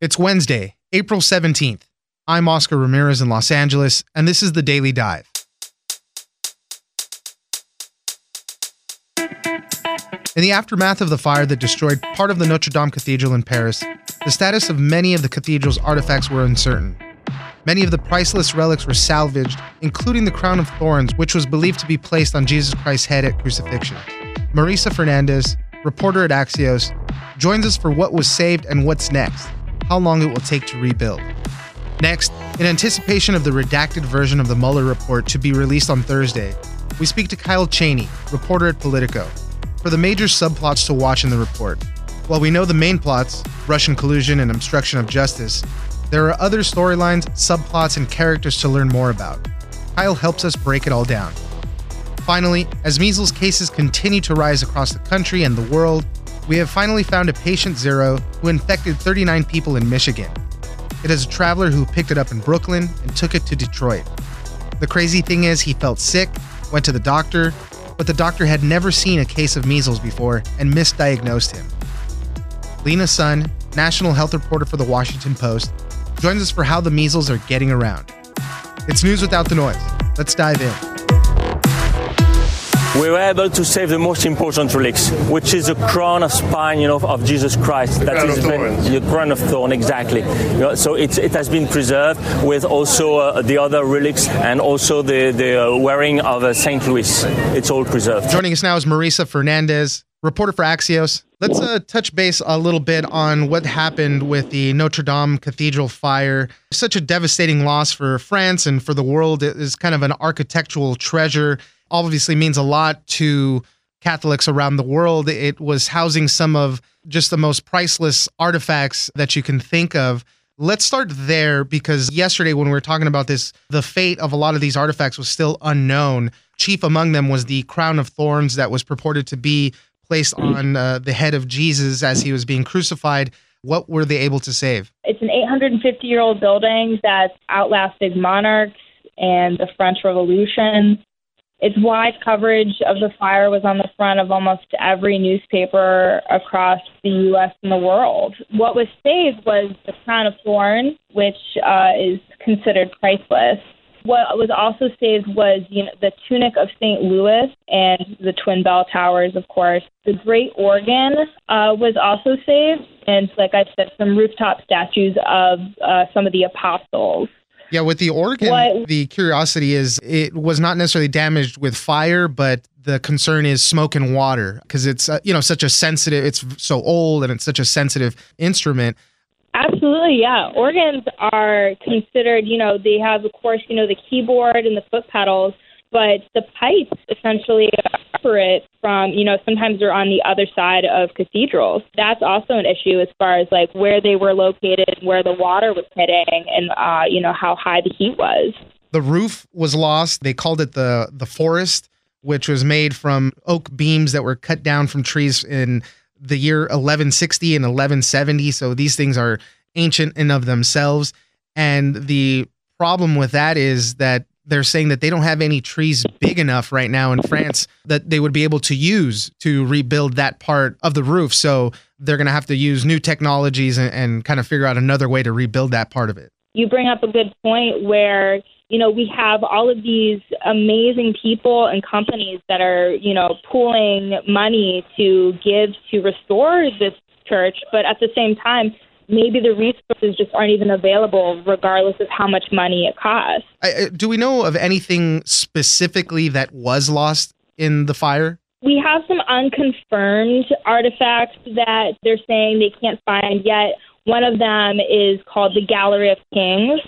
It's Wednesday, April 17th. I'm Oscar Ramirez in Los Angeles, and this is the Daily Dive. In the aftermath of the fire that destroyed part of the Notre Dame Cathedral in Paris, the status of many of the cathedral's artifacts were uncertain. Many of the priceless relics were salvaged, including the crown of thorns, which was believed to be placed on Jesus Christ's head at crucifixion. Marisa Fernandez, reporter at Axios, joins us for what was saved and what's next, how long it will take to rebuild. Next, in anticipation of the redacted version of the Mueller report to be released on Thursday, we speak to Kyle Cheney, reporter at Politico, for the major subplots to watch in the report. While we know the main plots, Russian collusion and obstruction of justice, there are other storylines, subplots, and characters to learn more about. Kyle helps us break it all down. Finally, as measles cases continue to rise across the country and the world, we have finally found a patient zero who infected 39 people in Michigan. It is a traveler who picked it up in Brooklyn and took it to Detroit. The crazy thing is, he felt sick, went to the doctor, but the doctor had never seen a case of measles before and misdiagnosed him. Lena Sun, national health reporter for the Washington Post, joins us for how the measles are getting around. It's news without the noise. Let's dive in. We were able to save the most important relics, which is the crown of spine, you know, of Jesus Christ. That crown is of thorns. the crown of thorn, exactly. You know, so it, it has been preserved with also uh, the other relics and also the, the uh, wearing of uh, Saint Louis. It's all preserved. Joining us now is Marisa Fernandez, reporter for Axios. Let's uh, touch base a little bit on what happened with the Notre Dame Cathedral fire. Such a devastating loss for France and for the world. It is kind of an architectural treasure. Obviously, means a lot to Catholics around the world. It was housing some of just the most priceless artifacts that you can think of. Let's start there because yesterday, when we were talking about this, the fate of a lot of these artifacts was still unknown. Chief among them was the crown of thorns that was purported to be placed on uh, the head of Jesus as he was being crucified. What were they able to save? It's an 850 year old building that's outlasted monarchs and the French Revolution. Its wide coverage of the fire was on the front of almost every newspaper across the U.S. and the world. What was saved was the crown of thorns, which uh, is considered priceless. What was also saved was you know, the tunic of St. Louis and the Twin Bell Towers, of course. The great organ uh, was also saved, and like I said, some rooftop statues of uh, some of the apostles. Yeah, with the organ, What- the curiosity is it was not necessarily damaged with fire, but the concern is smoke and water because it's uh, you know such a sensitive. It's so old and it's such a sensitive instrument. Absolutely, yeah. Organs are considered, you know, they have, of course, you know, the keyboard and the foot pedals, but the pipes essentially separate from, you know, sometimes they're on the other side of cathedrals. That's also an issue as far as like where they were located, where the water was hitting, and, uh, you know, how high the heat was. The roof was lost. They called it the the forest, which was made from oak beams that were cut down from trees in the year 1160 and 1170. So these things are ancient in of themselves. And the problem with that is that they're saying that they don't have any trees big enough right now in France that they would be able to use to rebuild that part of the roof. So they're going to have to use new technologies and, and kind of figure out another way to rebuild that part of it. you bring up a good point where you know we have all of these amazing people and companies that are you know pooling money to give to restore this church but at the same time maybe the resources just aren't even available regardless of how much money it costs I, do we know of anything specifically that was lost in the fire? we have some unconfirmed artifacts that they're saying they can't find yet. One of them is called the Gallery of Kings,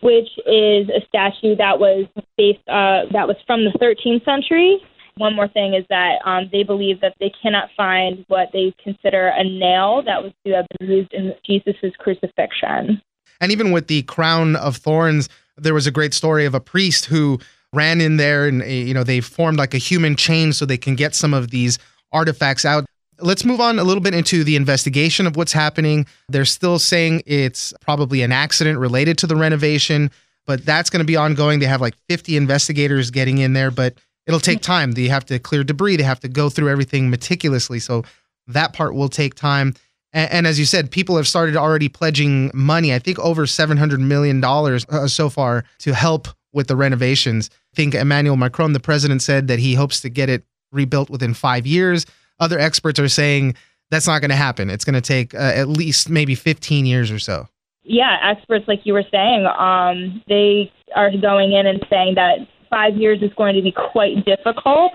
which is a statue that was based uh, that was from the 13th century. One more thing is that um, they believe that they cannot find what they consider a nail that was to have been used in Jesus' crucifixion. And even with the crown of thorns, there was a great story of a priest who ran in there and uh, you know they formed like a human chain so they can get some of these artifacts out. Let's move on a little bit into the investigation of what's happening. They're still saying it's probably an accident related to the renovation, but that's going to be ongoing. They have like 50 investigators getting in there, but it'll take time. They have to clear debris, they have to go through everything meticulously. So that part will take time. And, and, as you said, people have started already pledging money. I think over $700 million uh, so far to help with the renovations. I think Emmanuel Macron, the president, said that he hopes to get it rebuilt within five years. Other experts are saying that's not going to happen. It's going to take uh, at least maybe 15 years or so. Yeah, experts, like you were saying, um, they are going in and saying that five years is going to be quite difficult.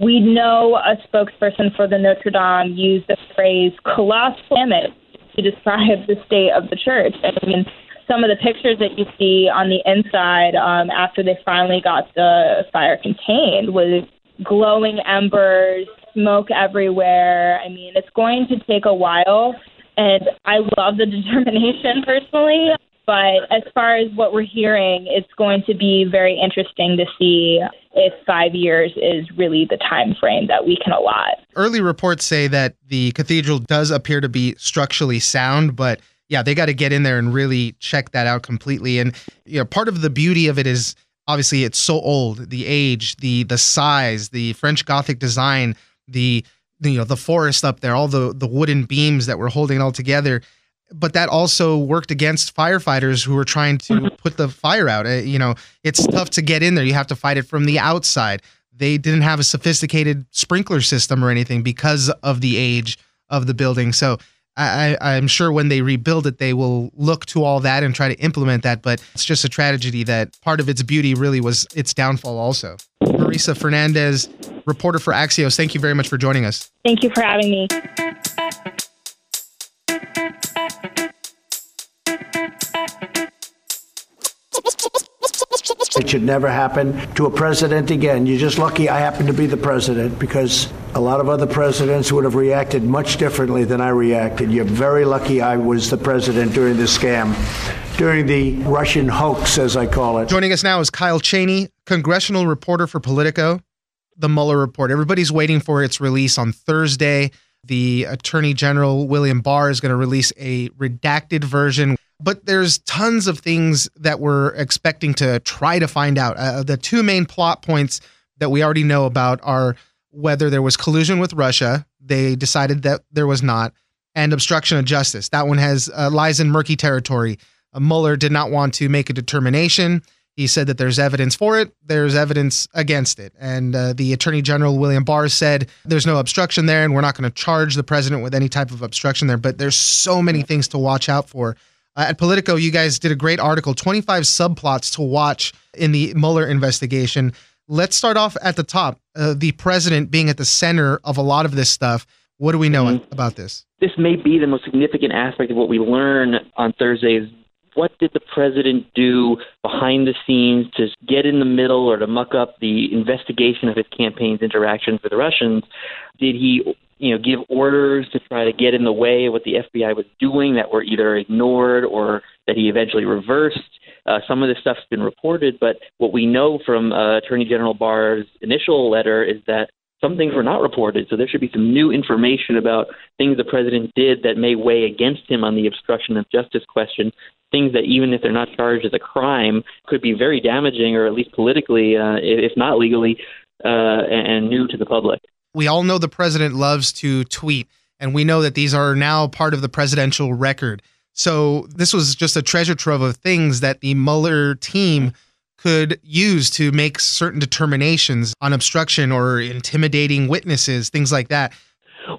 We know a spokesperson for the Notre Dame used the phrase colossal damage to describe the state of the church. I mean, some of the pictures that you see on the inside um, after they finally got the fire contained was glowing embers, smoke everywhere. I mean, it's going to take a while, and I love the determination personally. But as far as what we're hearing, it's going to be very interesting to see if five years is really the time frame that we can allot. Early reports say that the cathedral does appear to be structurally sound, but yeah, they got to get in there and really check that out completely. And you know, part of the beauty of it is obviously it's so old, the age, the the size, the French Gothic design, the you know the forest up there, all the the wooden beams that were holding it all together. But that also worked against firefighters who were trying to mm-hmm. put the fire out. Uh, you know, it's tough to get in there. You have to fight it from the outside. They didn't have a sophisticated sprinkler system or anything because of the age of the building. So I, I'm sure when they rebuild it, they will look to all that and try to implement that. But it's just a tragedy that part of its beauty really was its downfall, also. Marisa Fernandez, reporter for Axios, thank you very much for joining us. Thank you for having me. It should never happen to a president again. You're just lucky I happen to be the president because a lot of other presidents would have reacted much differently than I reacted. You're very lucky I was the president during this scam, during the Russian hoax, as I call it. Joining us now is Kyle Cheney, congressional reporter for Politico. The Mueller report. Everybody's waiting for its release on Thursday. The Attorney General William Barr is going to release a redacted version but there's tons of things that we're expecting to try to find out. Uh, the two main plot points that we already know about are whether there was collusion with Russia. They decided that there was not, and obstruction of justice. That one has uh, lies in murky territory. Uh, Mueller did not want to make a determination. He said that there's evidence for it, there's evidence against it. And uh, the Attorney General, William Barr, said there's no obstruction there, and we're not going to charge the president with any type of obstruction there. But there's so many things to watch out for uh, at Politico, you guys did a great article, 25 subplots to watch in the Mueller investigation. Let's start off at the top. Uh, the president being at the center of a lot of this stuff. What do we know mm-hmm. about this? This may be the most significant aspect of what we learn on Thursdays. What did the president do behind the scenes to get in the middle or to muck up the investigation of his campaign's interactions with the Russians? Did he you know, give orders to try to get in the way of what the FBI was doing that were either ignored or that he eventually reversed. Uh, some of this stuff's been reported, but what we know from uh, Attorney General Barr's initial letter is that some things were not reported. So there should be some new information about things the president did that may weigh against him on the obstruction of justice question. Things that, even if they're not charged as a crime, could be very damaging or at least politically, uh, if not legally, uh, and new to the public we all know the president loves to tweet, and we know that these are now part of the presidential record. So this was just a treasure trove of things that the Mueller team could use to make certain determinations on obstruction or intimidating witnesses, things like that.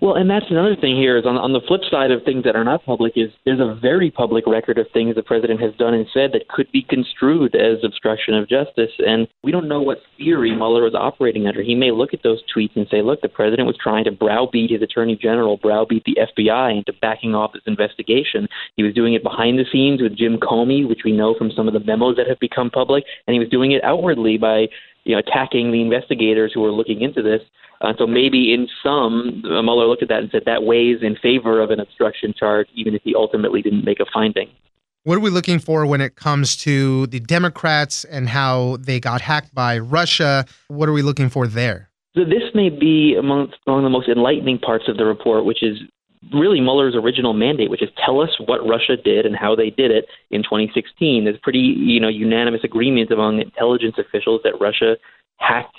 Well, and that's another thing here is on, on the flip side of things that are not public is there's a very public record of things the president has done and said that could be construed as obstruction of justice. And we don't know what theory Mueller was operating under. He may look at those tweets and say, look, the president was trying to browbeat his attorney general, browbeat the FBI into backing off this investigation. He was doing it behind the scenes with Jim Comey, which we know from some of the memos that have become public, and he was doing it outwardly by you know, attacking the investigators who were looking into this. Uh, so maybe in some, uh, Mueller looked at that and said that weighs in favor of an obstruction charge, even if he ultimately didn't make a finding. What are we looking for when it comes to the Democrats and how they got hacked by Russia? What are we looking for there? So this may be among, among the most enlightening parts of the report, which is really Mueller's original mandate, which is tell us what Russia did and how they did it in 2016. There's pretty, you know, unanimous agreement among intelligence officials that Russia hacked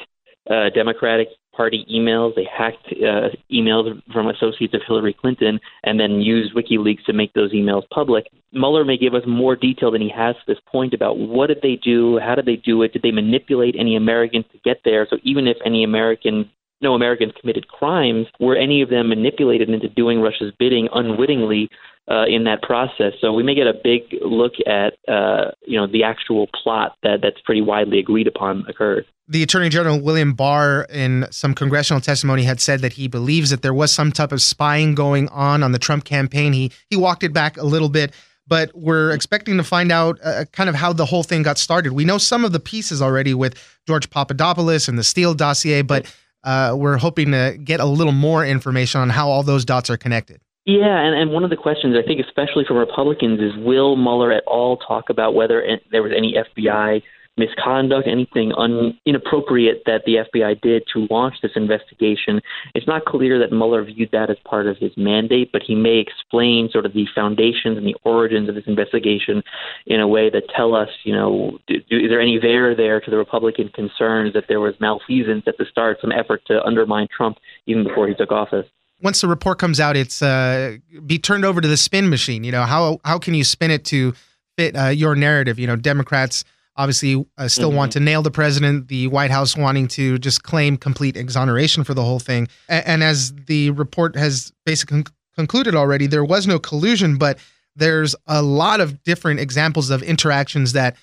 uh, Democratic party emails. They hacked uh, emails from associates of Hillary Clinton and then used WikiLeaks to make those emails public. Mueller may give us more detail than he has to this point about what did they do, how did they do it, did they manipulate any Americans to get there? So even if any American no Americans committed crimes, were any of them manipulated into doing Russia's bidding unwittingly uh, in that process? So we may get a big look at uh, you know the actual plot that that's pretty widely agreed upon occurred. The Attorney General William Barr, in some congressional testimony, had said that he believes that there was some type of spying going on on the Trump campaign. He he walked it back a little bit but we're expecting to find out uh, kind of how the whole thing got started. We know some of the pieces already with George Papadopoulos and the Steele dossier, but uh, we're hoping to get a little more information on how all those dots are connected. Yeah, and, and one of the questions I think, especially from Republicans, is will Mueller at all talk about whether there was any FBI misconduct, anything un, inappropriate that the FBI did to launch this investigation. It's not clear that Mueller viewed that as part of his mandate, but he may explain sort of the foundations and the origins of this investigation in a way that tell us, you know, do, is there any there there to the Republican concerns that there was malfeasance at the start, some effort to undermine Trump even before he took office? Once the report comes out, it's uh, be turned over to the spin machine. You know how how can you spin it to fit uh, your narrative? You know, Democrats obviously uh, still mm-hmm. want to nail the president, the White House wanting to just claim complete exoneration for the whole thing. And, and as the report has basically con- concluded already, there was no collusion, but there's a lot of different examples of interactions that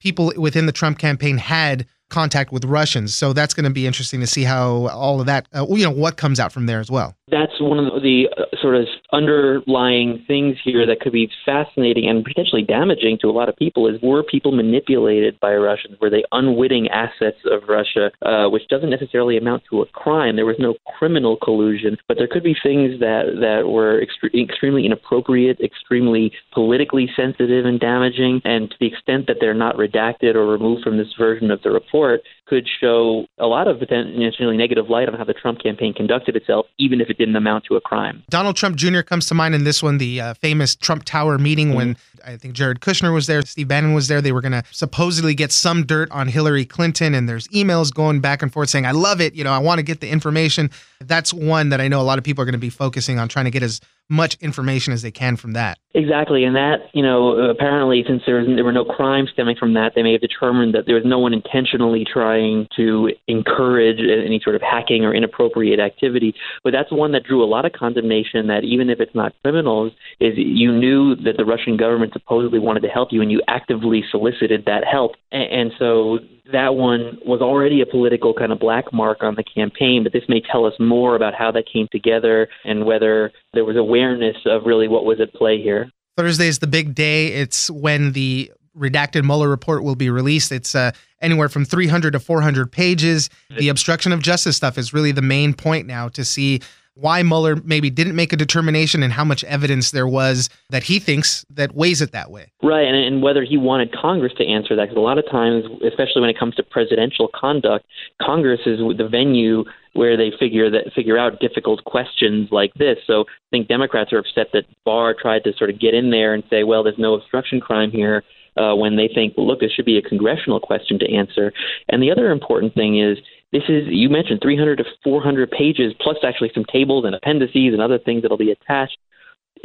people within the Trump campaign had contact with Russians. So that's going to be interesting to see how all of that, uh, you know, what comes out from there as well. That's one of the uh, sort of underlying things here that could be fascinating and potentially damaging to a lot of people is were people manipulated by Russians? Were they unwitting assets of Russia, uh, which doesn't necessarily amount to a crime? There was no criminal collusion, but there could be things that, that were extre- extremely inappropriate, extremely politically sensitive and damaging, and to the extent that they're not redacted or removed from this version of the report, report could show a lot of potentially negative light on how the Trump campaign conducted itself, even if it didn't amount to a crime. Donald Trump Jr. comes to mind in this one, the uh, famous Trump Tower meeting mm-hmm. when I think Jared Kushner was there, Steve Bannon was there. They were going to supposedly get some dirt on Hillary Clinton, and there's emails going back and forth saying, I love it. You know, I want to get the information. That's one that I know a lot of people are going to be focusing on trying to get as much information as they can from that. Exactly, and that you know apparently since there there were no crimes stemming from that, they may have determined that there was no one intentionally trying to encourage any sort of hacking or inappropriate activity. But that's one that drew a lot of condemnation. That even if it's not criminals, is you knew that the Russian government supposedly wanted to help you, and you actively solicited that help, and, and so that one was already a political kind of black mark on the campaign, but this may tell us more about how that came together and whether there was awareness of really what was at play here. Thursday is the big day. It's when the redacted Mueller report will be released. It's uh, anywhere from 300 to 400 pages. The obstruction of justice stuff is really the main point now to see why Mueller maybe didn't make a determination and how much evidence there was that he thinks that weighs it that way. Right, and, and whether he wanted Congress to answer that, because a lot of times, especially when it comes to presidential conduct, Congress is the venue where they figure that figure out difficult questions like this. So I think Democrats are upset that Barr tried to sort of get in there and say, well, there's no obstruction crime here. Uh, when they think, well, look, this should be a congressional question to answer. And the other important thing is this is, you mentioned 300 to 400 pages, plus actually some tables and appendices and other things that'll be attached.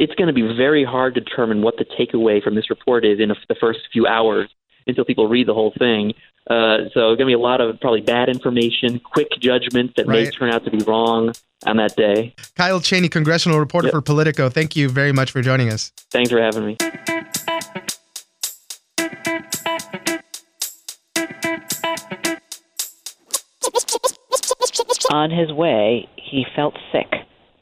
It's going to be very hard to determine what the takeaway from this report is in a, the first few hours until people read the whole thing. Uh, so going to be a lot of probably bad information, quick judgments that right. may turn out to be wrong on that day. Kyle Cheney, congressional reporter yep. for Politico. Thank you very much for joining us. Thanks for having me. On his way, he felt sick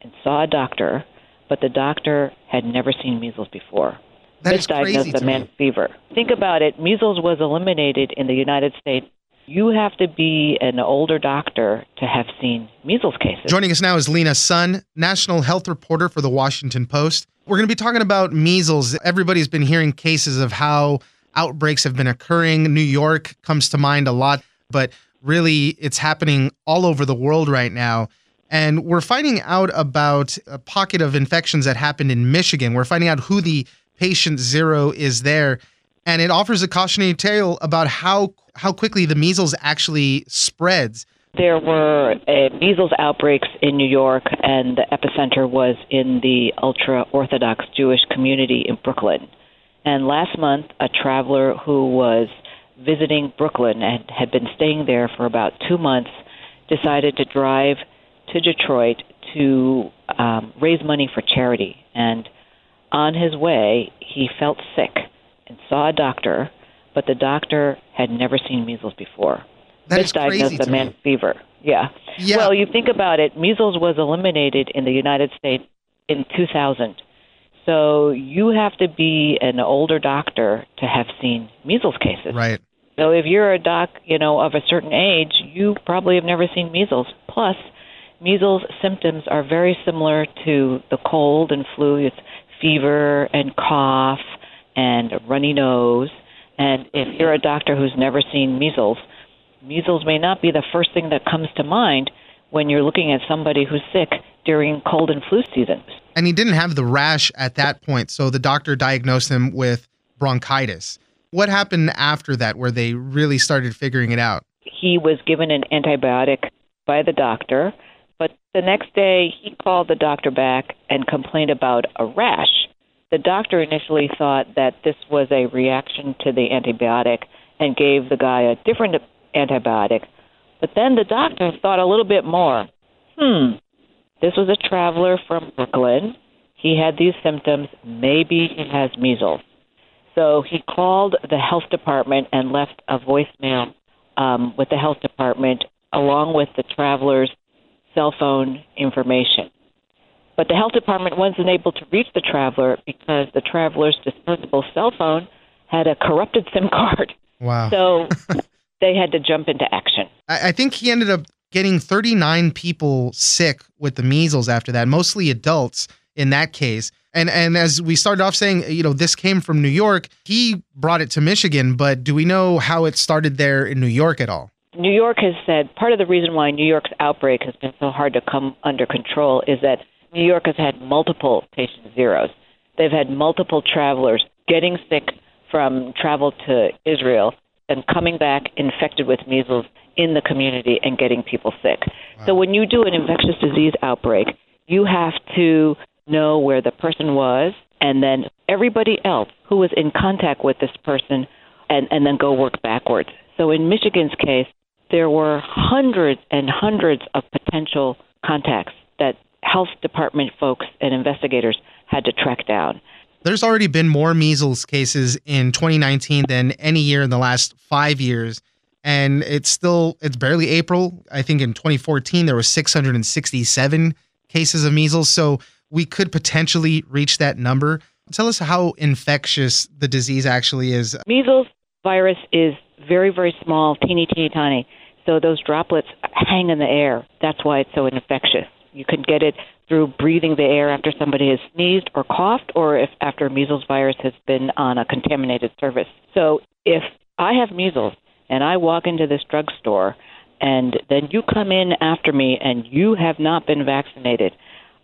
and saw a doctor, but the doctor had never seen measles before. That Misdiagnosed the man fever. Think about it. Measles was eliminated in the United States. You have to be an older doctor to have seen measles cases. Joining us now is Lena Sun, national health reporter for the Washington Post. We're going to be talking about measles. Everybody's been hearing cases of how outbreaks have been occurring. New York comes to mind a lot, but really it's happening all over the world right now. And we're finding out about a pocket of infections that happened in Michigan. We're finding out who the patient zero is there. And it offers a cautionary tale about how how quickly the measles actually spreads. There were uh, measles outbreaks in New York, and the epicenter was in the ultra Orthodox Jewish community in Brooklyn. And last month, a traveler who was visiting Brooklyn and had been staying there for about two months decided to drive to Detroit to um, raise money for charity. And on his way, he felt sick and saw a doctor, but the doctor had never seen measles before That misdiagnosed a man fever. Yeah. Yeah. Well, you think about it, measles was eliminated in the United States in 2000. So you have to be an older doctor to have seen measles cases. Right. So if you're a doc, you know, of a certain age, you probably have never seen measles. Plus, measles symptoms are very similar to the cold and flu. It's fever and cough and a runny nose. And if you're a doctor who's never seen measles, measles may not be the first thing that comes to mind when you're looking at somebody who's sick during cold and flu season. And he didn't have the rash at that point, so the doctor diagnosed him with bronchitis. What happened after that where they really started figuring it out? he was given an antibiotic by the doctor, but the next day he called the doctor back and complained about a rash. The doctor initially thought that this was a reaction to the antibiotic and gave the guy a different antibiotic. But then the doctor thought a little bit more. Hmm, this was a traveler from Brooklyn. He had these symptoms. Maybe he has measles. So he called the health department and left a voicemail um, with the health department along with the traveler's cell phone information. But the health department wasn't able to reach the traveler because the traveler's disposable cell phone had a corrupted SIM card. Wow. So they had to jump into action. I, I think he ended up getting 39 people sick with the measles after that, mostly adults in that case. And and as we started off saying, you know, this came from New York. He brought it to Michigan, but do we know how it started there in New York at all? New York has said part of the reason why New York's outbreak has been so hard to come under control is that New York has had multiple patient zeros. They've had multiple travelers getting sick from travel to Israel and coming back infected with measles in the community and getting people sick. So when you do an infectious disease outbreak, you have to know where the person was and then everybody else who was in contact with this person and, and then go work backwards. So in Michigan's case, there were hundreds and hundreds of potential contacts that health department folks and investigators had to track down. There's already been more measles cases in 2019 than any year in the last five years. And it's still, it's barely April. I think in 2014, there was 667 cases of measles. So we could potentially reach that number. Tell us how infectious the disease actually is. Measles virus is very, very small, teeny, teeny, tiny. So those droplets hang in the air. That's why it's so infectious. You can get it through breathing the air after somebody has sneezed or coughed, or if after measles virus has been on a contaminated surface. So if I have measles and I walk into this drugstore, and then you come in after me and you have not been vaccinated,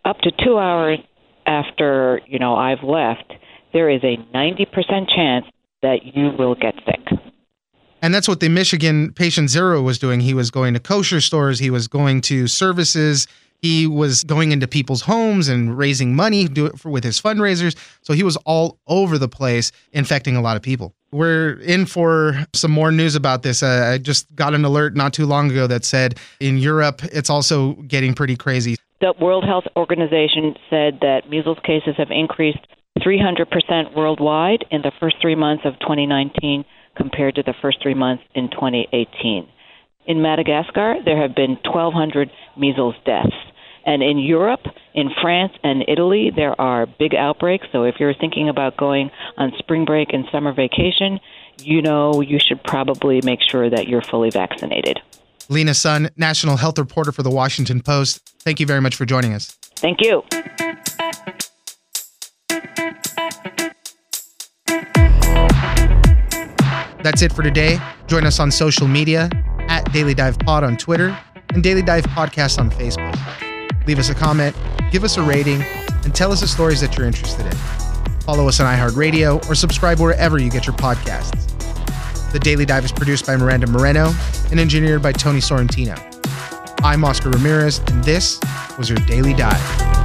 up to two hours after you know I've left, there is a 90% chance that you will get sick. And that's what the Michigan patient zero was doing. He was going to kosher stores, he was going to services, he was going into people's homes and raising money do it for, with his fundraisers. So he was all over the place, infecting a lot of people. We're in for some more news about this. Uh, I just got an alert not too long ago that said in Europe it's also getting pretty crazy. The World Health Organization said that measles cases have increased 300% worldwide in the first three months of 2019 compared to the first three months in 2018. In Madagascar, there have been 1,200 measles deaths. And in Europe, in France and Italy, there are big outbreaks. So if you're thinking about going on spring break and summer vacation, you know you should probably make sure that you're fully vaccinated. Lena Sun, national health reporter for the Washington Post. Thank you very much for joining us. Thank you. That's it for today. Join us on social media at Daily Dive Pod on Twitter and Daily Dive Podcast on Facebook. Leave us a comment, give us a rating, and tell us the stories that you're interested in. Follow us on iHeartRadio or subscribe wherever you get your podcasts. The Daily Dive is produced by Miranda Moreno and engineered by Tony Sorrentino. I'm Oscar Ramirez, and this was your Daily Dive.